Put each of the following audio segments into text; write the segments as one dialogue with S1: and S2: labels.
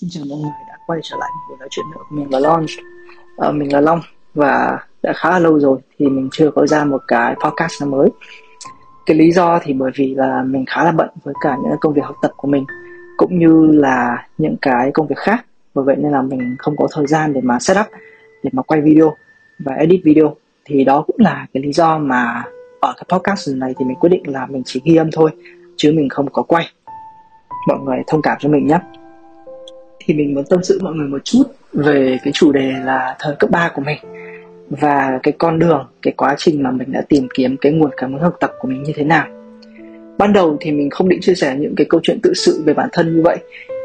S1: Xin chào mọi người đã quay trở lại buổi nói chuyện nữa. Của mình là Launch à, Mình là Long và đã khá là lâu rồi thì mình chưa có ra một cái podcast nào mới. Cái lý do thì bởi vì là mình khá là bận với cả những công việc học tập của mình Cũng như là những cái công việc khác. Bởi vậy nên là mình không có thời gian để mà setup Để mà quay video và edit video. Thì đó cũng là cái lý do mà ở cái podcast này thì mình quyết định là mình chỉ ghi âm thôi Chứ mình không có quay. Mọi người thông cảm cho mình nhé thì mình muốn tâm sự mọi người một chút về cái chủ đề là thời cấp 3 của mình và cái con đường, cái quá trình mà mình đã tìm kiếm cái nguồn cảm hứng học tập của mình như thế nào. Ban đầu thì mình không định chia sẻ những cái câu chuyện tự sự về bản thân như vậy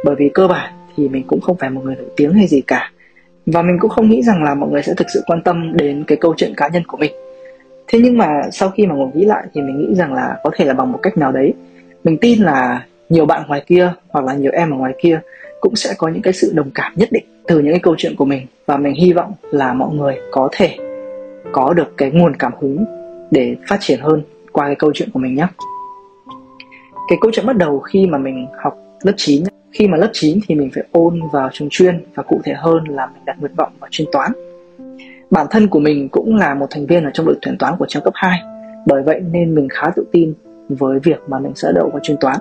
S1: bởi vì cơ bản thì mình cũng không phải một người nổi tiếng hay gì cả. Và mình cũng không nghĩ rằng là mọi người sẽ thực sự quan tâm đến cái câu chuyện cá nhân của mình. Thế nhưng mà sau khi mà ngồi nghĩ lại thì mình nghĩ rằng là có thể là bằng một cách nào đấy. Mình tin là nhiều bạn ngoài kia hoặc là nhiều em ở ngoài kia cũng sẽ có những cái sự đồng cảm nhất định từ những cái câu chuyện của mình và mình hy vọng là mọi người có thể có được cái nguồn cảm hứng để phát triển hơn qua cái câu chuyện của mình nhé. Cái câu chuyện bắt đầu khi mà mình học lớp 9 khi mà lớp 9 thì mình phải ôn vào trường chuyên và cụ thể hơn là mình đặt nguyện vọng vào chuyên toán. Bản thân của mình cũng là một thành viên ở trong đội tuyển toán của trường cấp 2 bởi vậy nên mình khá tự tin với việc mà mình sẽ đậu vào chuyên toán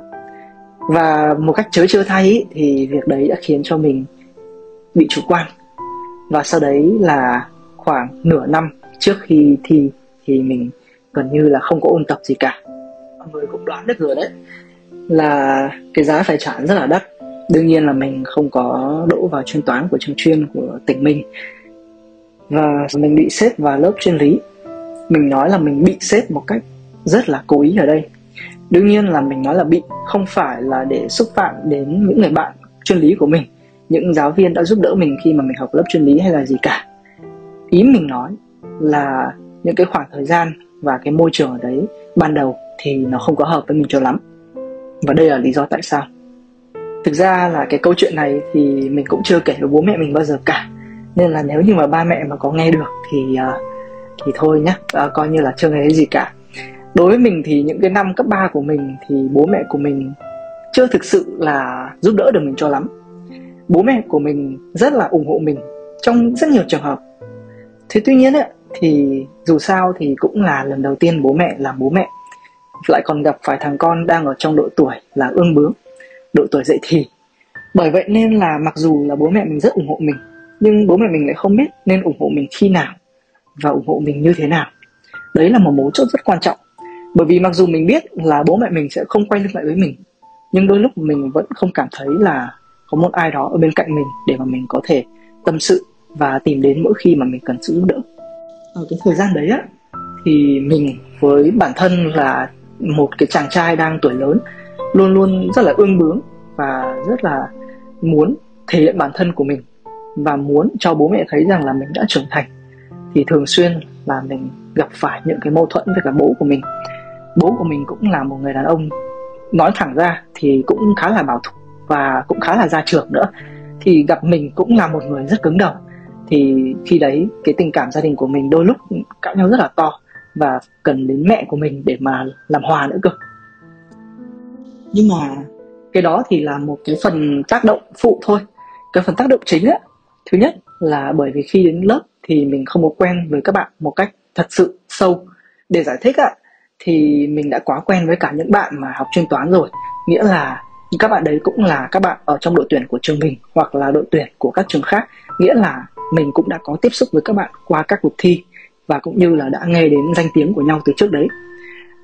S1: và một cách chớ chưa thay ý, thì việc đấy đã khiến cho mình bị chủ quan. Và sau đấy là khoảng nửa năm trước khi thi thì mình gần như là không có ôn tập gì cả. Mọi người cũng đoán được rồi đấy là cái giá phải trả rất là đắt. Đương nhiên là mình không có đỗ vào chuyên toán của trường chuyên của tỉnh mình. Và mình bị xếp vào lớp chuyên lý. Mình nói là mình bị xếp một cách rất là cố ý ở đây đương nhiên là mình nói là bị không phải là để xúc phạm đến những người bạn chuyên lý của mình những giáo viên đã giúp đỡ mình khi mà mình học lớp chuyên lý hay là gì cả. Ý mình nói là những cái khoảng thời gian và cái môi trường ở đấy ban đầu thì nó không có hợp với mình cho lắm. Và đây là lý do tại sao. Thực ra là cái câu chuyện này thì mình cũng chưa kể với bố mẹ mình bao giờ cả. Nên là nếu như mà ba mẹ mà có nghe được thì uh, thì thôi nhá. Uh, coi như là chưa nghe thấy gì cả đối với mình thì những cái năm cấp 3 của mình thì bố mẹ của mình chưa thực sự là giúp đỡ được mình cho lắm. Bố mẹ của mình rất là ủng hộ mình trong rất nhiều trường hợp. Thế tuy nhiên ấy, thì dù sao thì cũng là lần đầu tiên bố mẹ làm bố mẹ. Lại còn gặp phải thằng con đang ở trong độ tuổi là ương bướng độ tuổi dậy thì. Bởi vậy nên là mặc dù là bố mẹ mình rất ủng hộ mình nhưng bố mẹ mình lại không biết nên ủng hộ mình khi nào và ủng hộ mình như thế nào. Đấy là một mấu chốt rất quan trọng bởi vì mặc dù mình biết là bố mẹ mình sẽ không quay lưng lại với mình, nhưng đôi lúc mình vẫn không cảm thấy là có một ai đó ở bên cạnh mình để mà mình có thể tâm sự và tìm đến mỗi khi mà mình cần sự giúp đỡ. Ở cái thời gian đấy á, thì mình với bản thân là một cái chàng trai đang tuổi lớn, luôn luôn rất là ương bướng và rất là muốn thể hiện bản thân của mình và muốn cho bố mẹ thấy rằng là mình đã trưởng thành. Thì thường xuyên là mình gặp phải những cái mâu thuẫn với cả bố của mình bố của mình cũng là một người đàn ông nói thẳng ra thì cũng khá là bảo thủ và cũng khá là gia trưởng nữa. Thì gặp mình cũng là một người rất cứng đầu. Thì khi đấy, cái tình cảm gia đình của mình đôi lúc cãi nhau rất là to và cần đến mẹ của mình để mà làm hòa nữa cơ. Nhưng mà cái đó thì là một cái phần tác động phụ thôi. Cái phần tác động chính á, thứ nhất là bởi vì khi đến lớp thì mình không có quen với các bạn một cách thật sự sâu. Để giải thích ạ thì mình đã quá quen với cả những bạn mà học chuyên toán rồi. Nghĩa là các bạn đấy cũng là các bạn ở trong đội tuyển của trường mình hoặc là đội tuyển của các trường khác. Nghĩa là mình cũng đã có tiếp xúc với các bạn qua các cuộc thi và cũng như là đã nghe đến danh tiếng của nhau từ trước đấy.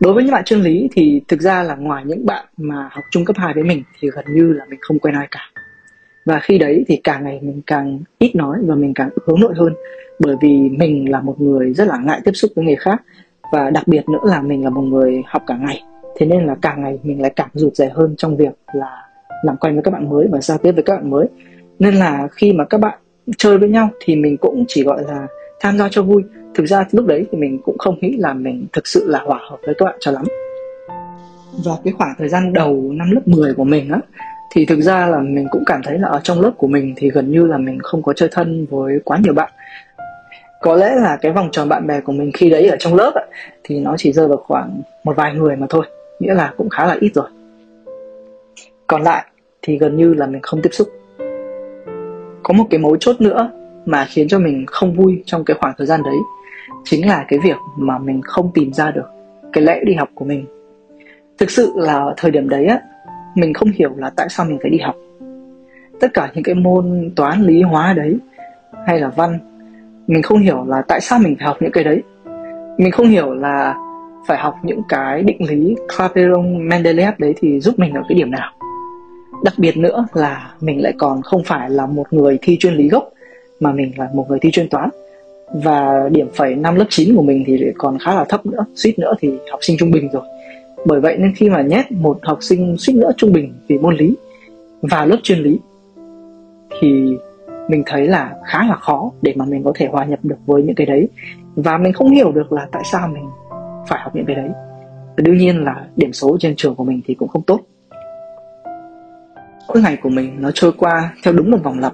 S1: Đối với những bạn chuyên lý thì thực ra là ngoài những bạn mà học trung cấp 2 với mình thì gần như là mình không quen ai cả. Và khi đấy thì càng ngày mình càng ít nói và mình càng hướng nội hơn bởi vì mình là một người rất là ngại tiếp xúc với người khác và đặc biệt nữa là mình là một người học cả ngày. Thế nên là càng ngày mình lại càng rụt rè hơn trong việc là làm quen với các bạn mới và giao tiếp với các bạn mới. Nên là khi mà các bạn chơi với nhau thì mình cũng chỉ gọi là tham gia cho vui. Thực ra lúc đấy thì mình cũng không nghĩ là mình thực sự là hòa hợp với các bạn cho lắm. Và cái khoảng thời gian đầu năm lớp 10 của mình á, thì thực ra là mình cũng cảm thấy là ở trong lớp của mình thì gần như là mình không có chơi thân với quá nhiều bạn có lẽ là cái vòng tròn bạn bè của mình khi đấy ở trong lớp ấy, thì nó chỉ rơi vào khoảng một vài người mà thôi nghĩa là cũng khá là ít rồi. Còn lại thì gần như là mình không tiếp xúc. Có một cái mấu chốt nữa mà khiến cho mình không vui trong cái khoảng thời gian đấy chính là cái việc mà mình không tìm ra được cái lẽ đi học của mình. Thực sự là thời điểm đấy á mình không hiểu là tại sao mình phải đi học. Tất cả những cái môn toán lý hóa đấy hay là văn mình không hiểu là tại sao mình phải học những cái đấy. Mình không hiểu là phải học những cái định lý Clapeyron Mendeleev đấy thì giúp mình ở cái điểm nào. Đặc biệt nữa là mình lại còn không phải là một người thi chuyên lý gốc, mà mình là một người thi chuyên toán. Và điểm phẩy năm lớp 9 của mình thì còn khá là thấp nữa, suýt nữa thì học sinh trung bình rồi. Bởi vậy nên khi mà nhét một học sinh suýt nữa trung bình vì môn lý và lớp chuyên lý, thì mình thấy là khá là khó để mà mình có thể hòa nhập được với những cái đấy. Và mình không hiểu được là tại sao mình phải học những cái đấy. Và đương nhiên là điểm số trên trường của mình thì cũng không tốt. Mỗi ngày của mình nó trôi qua theo đúng một vòng lặp.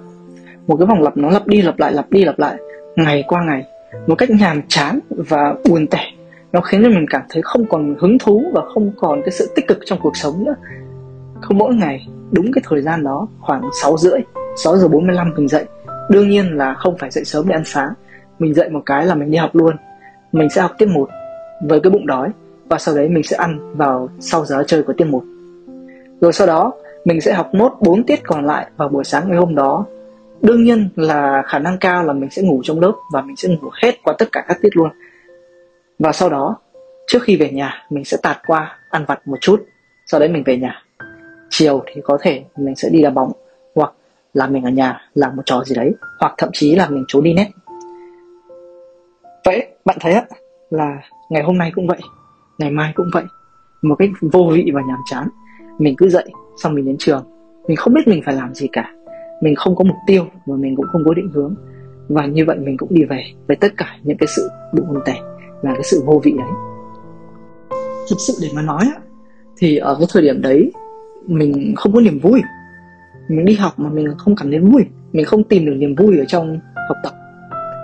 S1: Một cái vòng lặp nó lặp đi lặp lại, lặp đi lặp lại, ngày qua ngày. Một cách nhàm chán và buồn tẻ. Nó khiến cho mình cảm thấy không còn hứng thú và không còn cái sự tích cực trong cuộc sống nữa. Không mỗi ngày, đúng cái thời gian đó, khoảng 6 rưỡi 6 giờ 45 mình dậy. Đương nhiên là không phải dậy sớm để ăn sáng. Mình dậy một cái là mình đi học luôn. Mình sẽ học tiết một với cái bụng đói và sau đấy mình sẽ ăn vào sau giờ chơi của tiết một. Rồi sau đó, mình sẽ học nốt 4 tiết còn lại vào buổi sáng ngày hôm đó. Đương nhiên là khả năng cao là mình sẽ ngủ trong lớp và mình sẽ ngủ hết qua tất cả các tiết luôn. Và sau đó, trước khi về nhà, mình sẽ tạt qua ăn vặt một chút. Sau đấy mình về nhà. Chiều thì có thể mình sẽ đi đá bóng là mình ở nhà làm một trò gì đấy, hoặc thậm chí là mình trốn đi nét vậy, bạn thấy á, là ngày hôm nay cũng vậy, ngày mai cũng vậy. Một cách vô vị và nhàm chán, mình cứ dậy, xong mình đến trường. Mình không biết mình phải làm gì cả. Mình không có mục tiêu và mình cũng không có định hướng. Và như vậy mình cũng đi về với tất cả những cái sự buồn tẻ và cái sự vô vị đấy. Thực sự để mà nói á, thì ở cái thời điểm đấy, mình không có niềm vui mình đi học mà mình không cảm thấy vui. Mình không tìm được niềm vui ở trong học tập.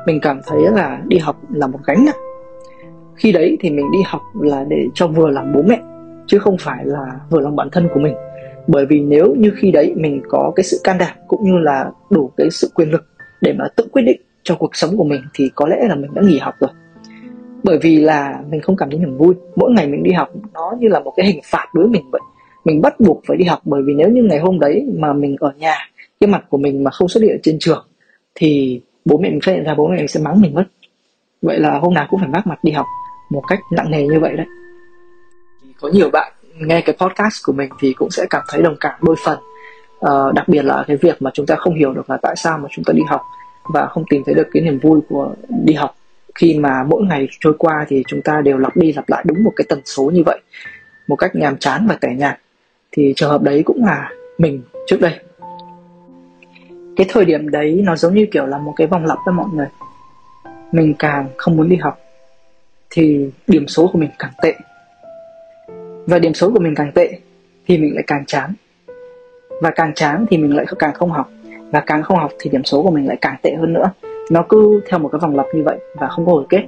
S1: Mình cảm thấy là đi học là một gánh nặng. Khi đấy thì mình đi học là để cho vừa làm bố mẹ, chứ không phải là vừa lòng bản thân của mình. Bởi vì nếu như khi đấy mình có cái sự can đảm cũng như là đủ cái sự quyền lực để mà tự quyết định cho cuộc sống của mình, thì có lẽ là mình đã nghỉ học rồi. Bởi vì là mình không cảm thấy niềm vui. Mỗi ngày mình đi học, nó như là một cái hình phạt đối với mình vậy mình bắt buộc phải đi học bởi vì nếu như ngày hôm đấy mà mình ở nhà cái mặt của mình mà không xuất hiện trên trường thì bố mẹ mình phát hiện ra bố mẹ mình sẽ mắng mình mất. Vậy là hôm nào cũng phải vác mặt đi học một cách nặng nề như vậy đấy. Có nhiều bạn nghe cái podcast của mình thì cũng sẽ cảm thấy đồng cảm đôi phần. Uh, đặc biệt là cái việc mà chúng ta không hiểu được là tại sao mà chúng ta đi học và không tìm thấy được cái niềm vui của đi học. Khi mà mỗi ngày trôi qua thì chúng ta đều lặp đi lặp lại đúng một cái tần số như vậy một cách nhàm chán và tẻ nhạt thì trường hợp đấy cũng là mình trước đây. Cái thời điểm đấy nó giống như kiểu là một cái vòng lặp với mọi người. Mình càng không muốn đi học, thì điểm số của mình càng tệ. Và điểm số của mình càng tệ, thì mình lại càng chán. Và càng chán thì mình lại càng không học. Và càng không học thì điểm số của mình lại càng tệ hơn nữa. Nó cứ theo một cái vòng lặp như vậy và không có hồi kết.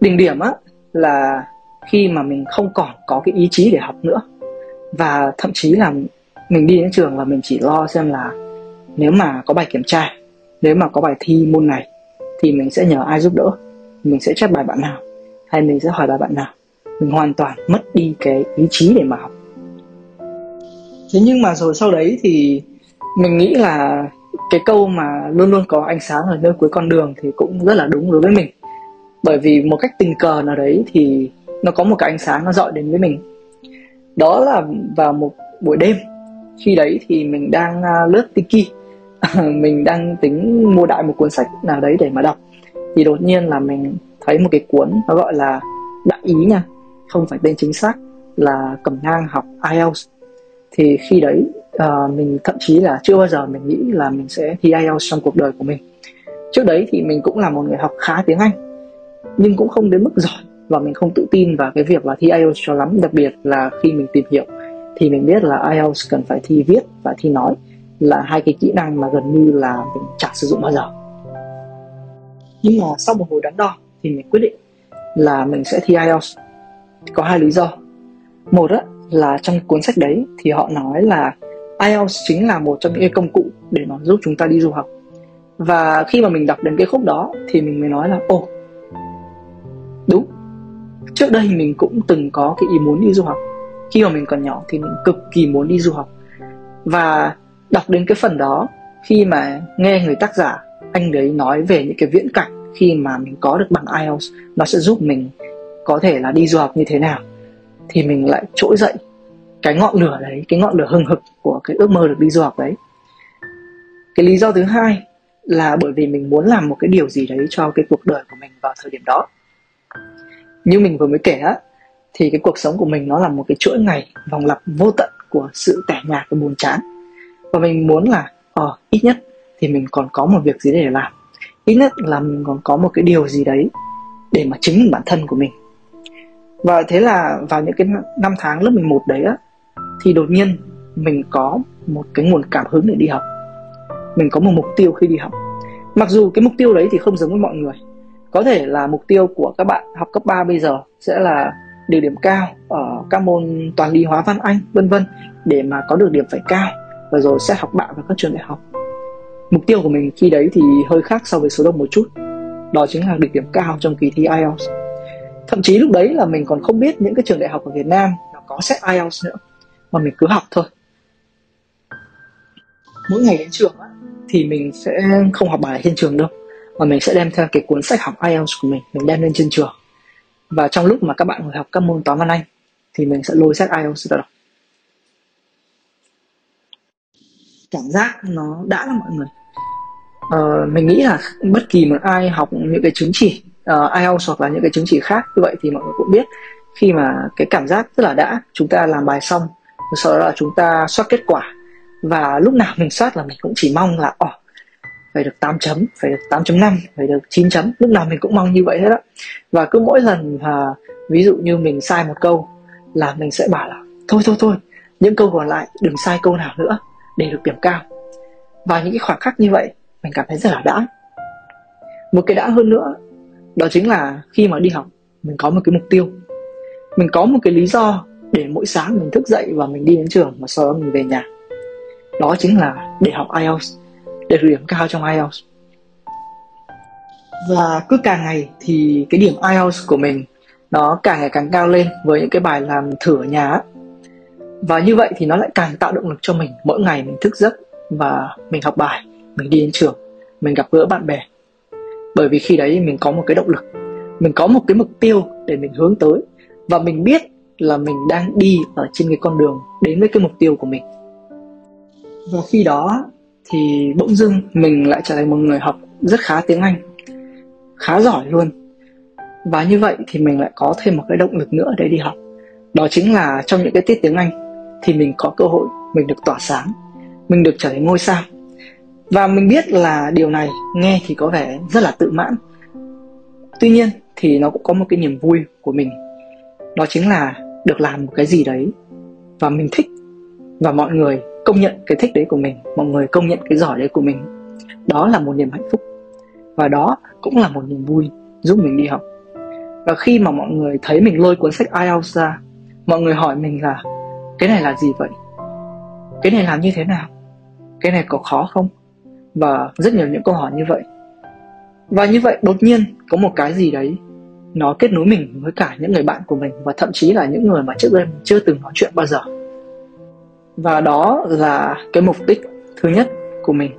S1: Đỉnh điểm á, là khi mà mình không còn có cái ý chí để học nữa và thậm chí là mình đi đến trường và mình chỉ lo xem là nếu mà có bài kiểm tra, nếu mà có bài thi môn này thì mình sẽ nhờ ai giúp đỡ, mình sẽ chép bài bạn nào hay mình sẽ hỏi bài bạn nào. Mình hoàn toàn mất đi cái ý chí để mà học. Thế nhưng mà rồi sau đấy thì mình nghĩ là cái câu mà luôn luôn có ánh sáng ở nơi cuối con đường thì cũng rất là đúng đối với mình. Bởi vì một cách tình cờ nào đấy thì nó có một cái ánh sáng nó dọi đến với mình đó là vào một buổi đêm. Khi đấy thì mình đang à, lướt tiki. Mình đang tính mua đại một cuốn sách nào đấy để mà đọc. Thì đột nhiên là mình thấy một cái cuốn nó gọi là đại ý nha. Không phải tên chính xác là cầm ngang học IELTS thì khi đấy uh, mình thậm chí là chưa bao giờ mình nghĩ là mình sẽ thi IELTS trong cuộc đời của mình. Trước đấy thì mình cũng là một người học khá tiếng Anh nhưng cũng không đến mức giỏi và mình không tự tin vào cái việc là thi IELTS cho lắm đặc biệt là khi mình tìm hiểu thì mình biết là IELTS cần phải thi viết và thi nói là hai cái kỹ năng mà gần như là mình chẳng sử dụng bao giờ. Nhưng mà sau một hồi đắn đo thì mình quyết định là mình sẽ thi IELTS. Có hai lý do. Một á, là trong cuốn sách đấy thì họ nói là IELTS chính là một trong những cái công cụ để nó giúp chúng ta đi du học. Và khi mà mình đọc đến cái khúc đó thì mình mới nói là ồ trước đây mình cũng từng có cái ý muốn đi du học. Khi mà mình còn nhỏ thì mình cực kỳ muốn đi du học. Và đọc đến cái phần đó, khi mà nghe người tác giả, anh đấy nói về những cái viễn cảnh khi mà mình có được bằng IELTS, nó sẽ giúp mình có thể là đi du học như thế nào. Thì mình lại trỗi dậy. Cái ngọn lửa đấy, cái ngọn lửa hừng hực của cái ước mơ được đi du học đấy. Cái lý do thứ hai là bởi vì mình muốn làm một cái điều gì đấy cho cái cuộc đời của mình vào thời điểm đó như mình vừa mới kể á, thì cái cuộc sống của mình nó là một cái chuỗi ngày vòng lặp vô tận của sự tẻ nhạt và buồn chán. Và mình muốn là ờ ít nhất thì mình còn có một việc gì để làm. Ít nhất là mình còn có một cái điều gì đấy để mà chứng minh bản thân của mình. Và thế là vào những cái năm tháng lớp 11 đấy á, thì đột nhiên mình có một cái nguồn cảm hứng để đi học. Mình có một mục tiêu khi đi học. Mặc dù cái mục tiêu đấy thì không giống với mọi người có thể là mục tiêu của các bạn học cấp 3 bây giờ sẽ là được điểm cao ở các môn toàn lý hóa văn anh, vân vân, để mà có được điểm phải cao. Và rồi sẽ học bạ vào các trường đại học. Mục tiêu của mình khi đấy thì hơi khác so với số đông một chút. Đó chính là được điểm cao trong kỳ thi IELTS. Thậm chí lúc đấy là mình còn không biết những cái trường đại học ở Việt Nam nó có xét IELTS nữa, mà mình cứ học thôi. Mỗi ngày đến trường thì mình sẽ không học bài trên trường đâu mà mình sẽ đem theo cái cuốn sách học IELTS của mình mình đem lên trên trường. Và trong lúc mà các bạn ngồi học các môn toán văn anh thì mình sẽ lôi sách IELTS ra đọc. Cảm giác nó đã là mọi người. Ờ, mình nghĩ là bất kỳ một ai học những cái chứng chỉ uh, IELTS hoặc là những cái chứng chỉ khác như vậy thì mọi người cũng biết. Khi mà cái cảm giác rất là đã chúng ta làm bài xong sau đó là chúng ta soát kết quả. Và lúc nào mình soát là mình cũng chỉ mong là oh, phải được 8 chấm, phải được 8.5, phải được 9 chấm, lúc nào mình cũng mong như vậy hết á. Và cứ mỗi lần mà ví dụ như mình sai một câu là mình sẽ bảo là thôi thôi thôi, những câu còn lại đừng sai câu nào nữa để được điểm cao. Và những cái khoảnh khắc như vậy mình cảm thấy rất là đã. Một cái đã hơn nữa đó chính là khi mà đi học mình có một cái mục tiêu. Mình có một cái lý do để mỗi sáng mình thức dậy và mình đi đến trường và sau đó mình về nhà đó chính là để học IELTS đạt được điểm cao trong IELTS và cứ càng ngày thì cái điểm IELTS của mình nó càng ngày càng cao lên với những cái bài làm thử ở nhà. Và như vậy thì nó lại càng tạo động lực cho mình. Mỗi ngày mình thức giấc và mình học bài, mình đi đến trường, mình gặp gỡ bạn bè. Bởi vì khi đấy mình có một cái động lực, mình có một cái mục tiêu để mình hướng tới. Và mình biết là mình đang đi ở trên cái con đường đến với cái mục tiêu của mình. Và khi đó thì bỗng dưng mình lại trở thành một người học rất khá tiếng Anh, khá giỏi luôn. Và như vậy thì mình lại có thêm một cái động lực nữa để đi học. Đó chính là trong những cái tiết tiếng Anh thì mình có cơ hội mình được tỏa sáng, mình được trở thành ngôi sao. Và mình biết là điều này nghe thì có vẻ rất là tự mãn. Tuy nhiên thì nó cũng có một cái niềm vui của mình. Đó chính là được làm một cái gì đấy và mình thích. Và mọi người công nhận cái thích đấy của mình, mọi người công nhận cái giỏi đấy của mình. Đó là một niềm hạnh phúc. Và đó cũng là một niềm vui giúp mình đi học. Và khi mà mọi người thấy mình lôi cuốn sách IELTS ra, mọi người hỏi mình là, cái này là gì vậy? Cái này làm như thế nào? Cái này có khó không? Và rất nhiều những câu hỏi như vậy. Và như vậy đột nhiên có một cái gì đấy, nó kết nối mình với cả những người bạn của mình và thậm chí là những người mà trước đây mình chưa từng nói chuyện bao giờ và đó là cái mục đích thứ nhất của mình.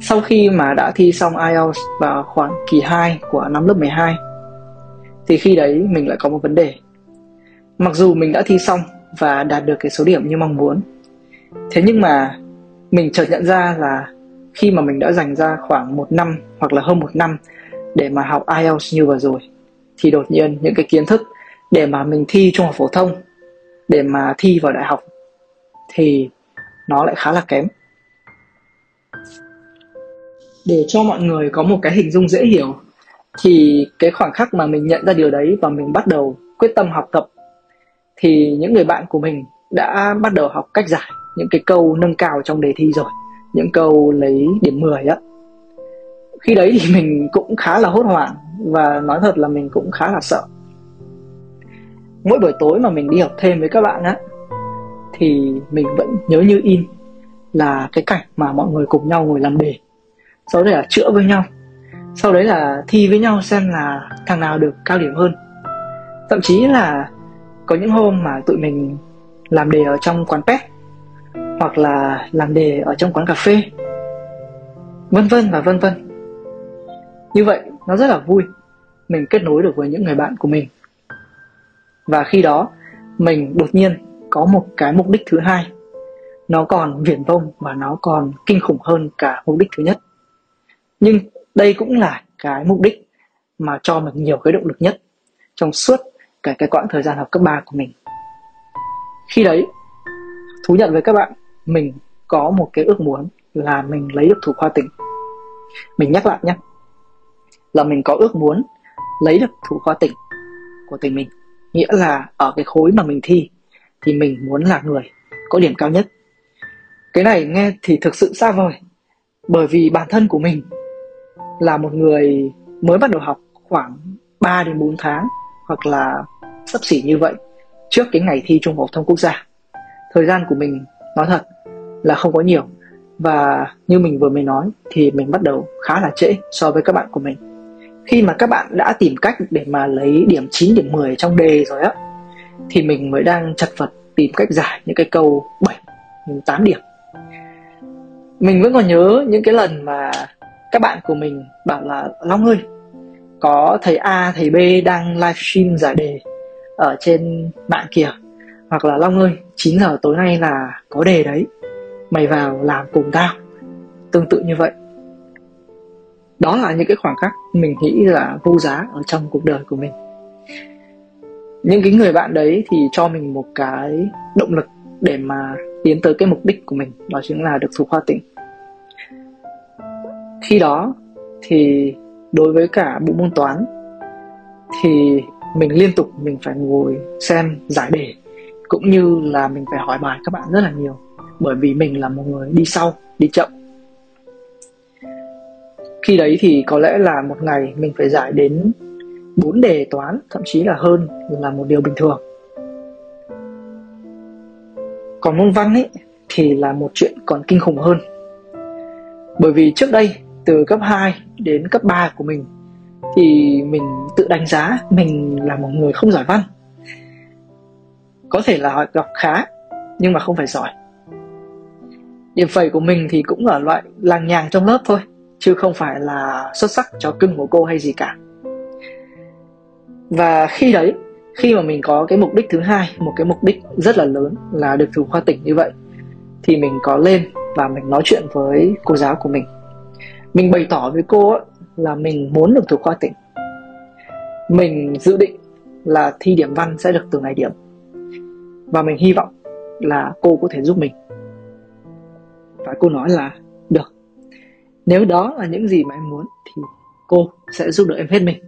S1: Sau khi mà đã thi xong IELTS vào khoảng kỳ 2 của năm lớp 12 thì khi đấy mình lại có một vấn đề. Mặc dù mình đã thi xong và đạt được cái số điểm như mong muốn, thế nhưng mà mình chợt nhận ra là khi mà mình đã dành ra khoảng một năm hoặc là hơn một năm để mà học IELTS như vừa rồi, thì đột nhiên những cái kiến thức để mà mình thi trung học phổ thông để mà thi vào đại học thì nó lại khá là kém. Để cho mọi người có một cái hình dung dễ hiểu, thì cái khoảng khắc mà mình nhận ra điều đấy và mình bắt đầu quyết tâm học tập, thì những người bạn của mình đã bắt đầu học cách giải những cái câu nâng cao trong đề thi rồi, những câu lấy điểm 10 á. Khi đấy thì mình cũng khá là hốt hoảng và nói thật là mình cũng khá là sợ mỗi buổi tối mà mình đi học thêm với các bạn á, thì mình vẫn nhớ như in là cái cảnh mà mọi người cùng nhau ngồi làm đề sau đấy là chữa với nhau. Sau đấy là thi với nhau xem là thằng nào được cao điểm hơn. Thậm chí là có những hôm mà tụi mình làm đề ở trong quán pet, hoặc là làm đề ở trong quán cà phê. Vân vân và vân vân. Như vậy, nó rất là vui. Mình kết nối được với những người bạn của mình và khi đó, mình đột nhiên có một cái mục đích thứ hai. Nó còn viển vông và nó còn kinh khủng hơn cả mục đích thứ nhất. Nhưng đây cũng là cái mục đích mà cho mình nhiều cái động lực nhất trong suốt cả cái quãng thời gian học cấp 3 của mình. Khi đấy, thú nhận với các bạn, mình có một cái ước muốn là mình lấy được thủ khoa tỉnh. Mình nhắc lại nhé, là mình có ước muốn lấy được thủ khoa tỉnh của tỉnh mình nghĩa là ở cái khối mà mình thi, thì mình muốn là người có điểm cao nhất. Cái này nghe thì thực sự xa vời, bởi vì bản thân của mình là một người mới bắt đầu học khoảng 3 đến 4 tháng, hoặc là sắp xỉ như vậy, trước cái ngày thi trung học thông quốc gia. Thời gian của mình, nói thật là không có nhiều, và như mình vừa mới nói thì mình bắt đầu khá là trễ so với các bạn của mình khi mà các bạn đã tìm cách để mà lấy điểm 9 điểm 10 trong đề rồi á, thì mình mới đang chật vật tìm cách giải những cái câu 7 8 điểm. Mình vẫn còn nhớ những cái lần mà các bạn của mình bảo là, Long ơi, có thầy A, thầy B đang livestream giải đề ở trên mạng kìa. Hoặc là, Long ơi 9 giờ tối nay là có đề đấy. Mày vào làm cùng tao. Tương tự như vậy đó là những cái khoảng khắc mình nghĩ là vô giá ở trong cuộc đời của mình. Những cái người bạn đấy thì cho mình một cái động lực để mà tiến tới cái mục đích của mình, đó chính là được thuộc khoa tỉnh khi đó thì đối với cả bộ môn toán thì mình liên tục mình phải ngồi xem giải đề, cũng như là mình phải hỏi bài các bạn rất là nhiều, bởi vì mình là một người đi sau, đi chậm khi đấy thì có lẽ là một ngày mình phải giải đến bốn đề toán, thậm chí là hơn là một điều bình thường. Còn môn văn ấy thì là một chuyện còn kinh khủng hơn. Bởi vì trước đây, từ cấp 2 đến cấp 3 của mình, thì mình tự đánh giá mình là một người không giỏi văn. Có thể là học khá, nhưng mà không phải giỏi. Điểm phẩy của mình thì cũng ở loại làng nhàng trong lớp thôi chứ không phải là xuất sắc cho cưng của cô hay gì cả. Và khi đấy khi mà mình có cái mục đích thứ hai một cái mục đích rất là lớn là được thủ khoa tỉnh như vậy thì mình có lên và mình nói chuyện với cô giáo của mình. Mình bày tỏ với cô ấy, là mình muốn được thủ khoa tỉnh. Mình dự định là thi điểm văn sẽ được từ ngày điểm. Và mình hy vọng là cô có thể giúp mình. Và cô nói là nếu đó là những gì mà em muốn thì cô sẽ giúp đỡ em hết mình.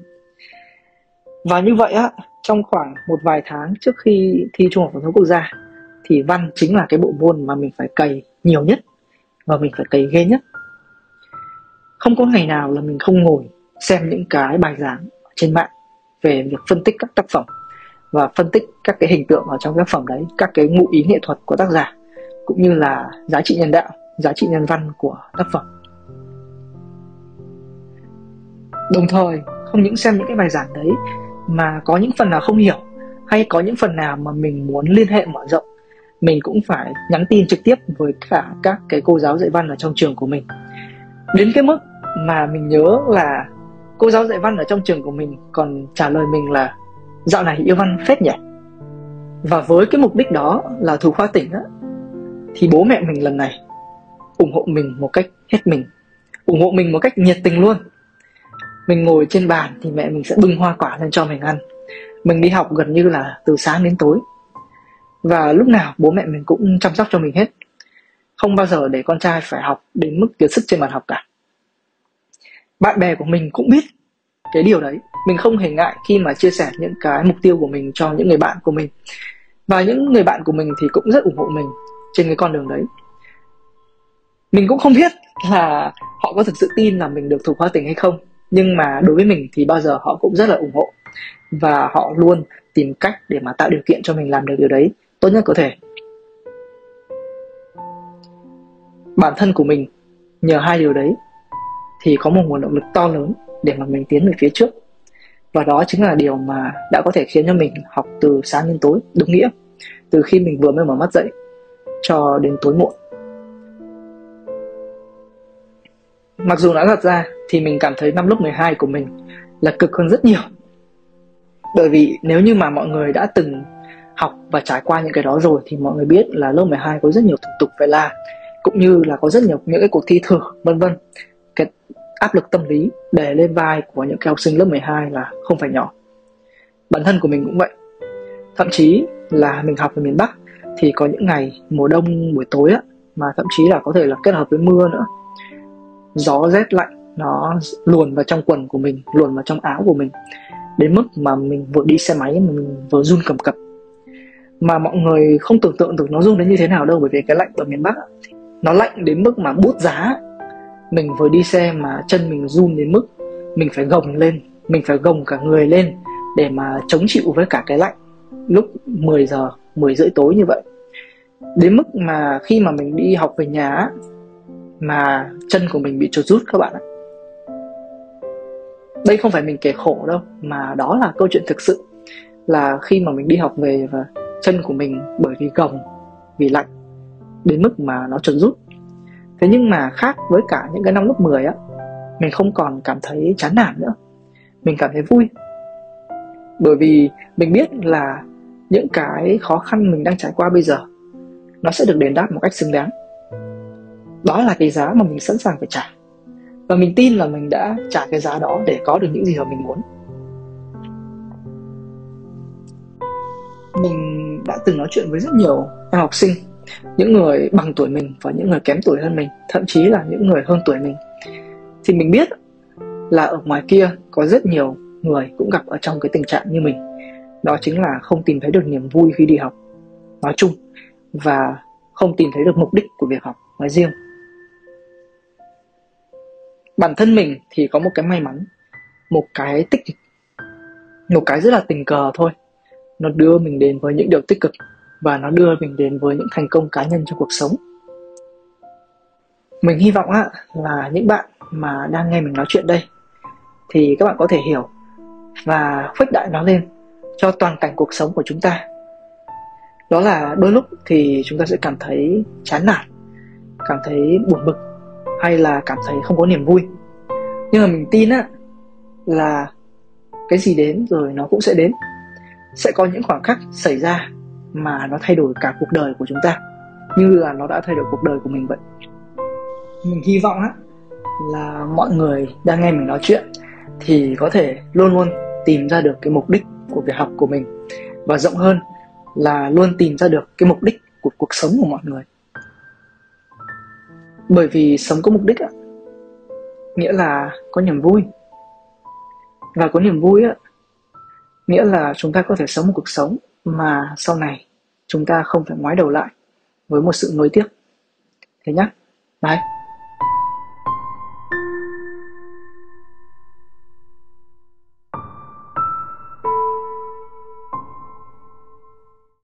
S1: Và như vậy á, trong khoảng một vài tháng trước khi thi trung học phổ thông quốc gia, thì văn chính là cái bộ môn mà mình phải cày nhiều nhất và mình phải cày ghê nhất. Không có ngày nào là mình không ngồi xem những cái bài giảng trên mạng về việc phân tích các tác phẩm và phân tích các cái hình tượng ở trong tác phẩm đấy, các cái ngụ ý nghệ thuật của tác giả, cũng như là giá trị nhân đạo, giá trị nhân văn của tác phẩm. Đồng thời, không những xem những cái bài giảng đấy mà có những phần nào không hiểu, hay có những phần nào mà mình muốn liên hệ mở rộng, mình cũng phải nhắn tin trực tiếp với cả các cái cô giáo dạy văn ở trong trường của mình. Đến cái mức mà mình nhớ là cô giáo dạy văn ở trong trường của mình còn trả lời mình là, dạo này yêu văn phết nhỉ? Và với cái mục đích đó là thủ khoa tỉnh á, thì bố mẹ mình lần này ủng hộ mình một cách hết mình, ủng hộ mình một cách nhiệt tình luôn mình ngồi trên bàn thì mẹ mình sẽ bưng hoa quả lên cho mình ăn. Mình đi học gần như là từ sáng đến tối. Và lúc nào bố mẹ mình cũng chăm sóc cho mình hết. Không bao giờ để con trai phải học đến mức kiệt sức trên bàn học cả. Bạn bè của mình cũng biết cái điều đấy. Mình không hề ngại khi mà chia sẻ những cái mục tiêu của mình cho những người bạn của mình. Và những người bạn của mình thì cũng rất ủng hộ mình trên cái con đường đấy. Mình cũng không biết là họ có thực sự tin là mình được thuộc hoa tình hay không nhưng mà đối với mình thì bao giờ họ cũng rất là ủng hộ. Và họ luôn tìm cách để mà tạo điều kiện cho mình làm được điều đấy. Tốt nhất có thể. Bản thân của mình, nhờ hai điều đấy, thì có một nguồn động lực to lớn để mà mình tiến về phía trước. Và đó chính là điều mà đã có thể khiến cho mình học từ sáng đến tối đúng nghĩa. Từ khi mình vừa mới mở mắt dậy cho đến tối muộn. Mặc dù nói thật ra thì mình cảm thấy năm lớp 12 của mình là cực hơn rất nhiều. Bởi vì nếu như mà mọi người đã từng học và trải qua những cái đó rồi thì mọi người biết là lớp 12 có rất nhiều thủ tục phải làm, cũng như là có rất nhiều những cái cuộc thi thử vân vân. Cái áp lực tâm lý để lên vai của những cái học sinh lớp 12 là không phải nhỏ. Bản thân của mình cũng vậy. Thậm chí là mình học ở miền Bắc thì có những ngày mùa đông buổi tối á, mà thậm chí là có thể là kết hợp với mưa nữa gió rét lạnh, nó luồn vào trong quần của mình, luồn vào trong áo của mình, đến mức mà mình vừa đi xe máy mà mình vừa run cầm cập. Mà mọi người không tưởng tượng được nó run đến như thế nào đâu, bởi vì cái lạnh ở miền Bắc nó lạnh đến mức mà bút giá. Mình vừa đi xe mà chân mình run đến mức mình phải gồng lên, mình phải gồng cả người lên để mà chống chịu với cả cái lạnh lúc 10 giờ 10 rưỡi tối như vậy. Đến mức mà khi mà mình đi học về nhà mà chân của mình bị chuột rút các bạn ạ. Đây không phải mình kể khổ đâu, mà đó là câu chuyện thực sự. Là khi mà mình đi học về và chân của mình bởi vì gồng, vì lạnh, đến mức mà nó chuột rút. Thế nhưng mà khác với cả những cái năm lớp 10 á, mình không còn cảm thấy chán nản nữa. Mình cảm thấy vui. Bởi vì mình biết là những cái khó khăn mình đang trải qua bây giờ, nó sẽ được đền đáp một cách xứng đáng đó là cái giá mà mình sẵn sàng phải trả. Và mình tin là mình đã trả cái giá đó để có được những gì mà mình muốn. Mình đã từng nói chuyện với rất nhiều em học sinh, những người bằng tuổi mình và những người kém tuổi hơn mình, thậm chí là những người hơn tuổi mình. Thì mình biết là ở ngoài kia có rất nhiều người cũng gặp ở trong cái tình trạng như mình. Đó chính là không tìm thấy được niềm vui khi đi học, nói chung, và không tìm thấy được mục đích của việc học nói riêng bản thân mình thì có một cái may mắn một cái tích một cái rất là tình cờ thôi. Nó đưa mình đến với những điều tích cực và nó đưa mình đến với những thành công cá nhân trong cuộc sống. Mình hy vọng á, là những bạn mà đang nghe mình nói chuyện đây thì các bạn có thể hiểu và khuếch đại nó lên cho toàn cảnh cuộc sống của chúng ta. Đó là đôi lúc thì chúng ta sẽ cảm thấy chán nản cảm thấy buồn bực hay là cảm thấy không có niềm vui. Nhưng mà mình tin á, là cái gì đến rồi nó cũng sẽ đến. Sẽ có những khoảng khắc xảy ra mà nó thay đổi cả cuộc đời của chúng ta, như là nó đã thay đổi cuộc đời của mình vậy. Mình hy vọng á, là mọi người đang nghe mình nói chuyện thì có thể luôn luôn tìm ra được cái mục đích của việc học của mình. Và rộng hơn là luôn tìm ra được cái mục đích của cuộc sống của mọi người bởi vì sống có mục đích ạ nghĩa là có niềm vui. Và có niềm vui á, nghĩa là chúng ta có thể sống một cuộc sống mà sau này chúng ta không phải ngoái đầu lại với một sự nối tiếc. Thế nhá. Bye.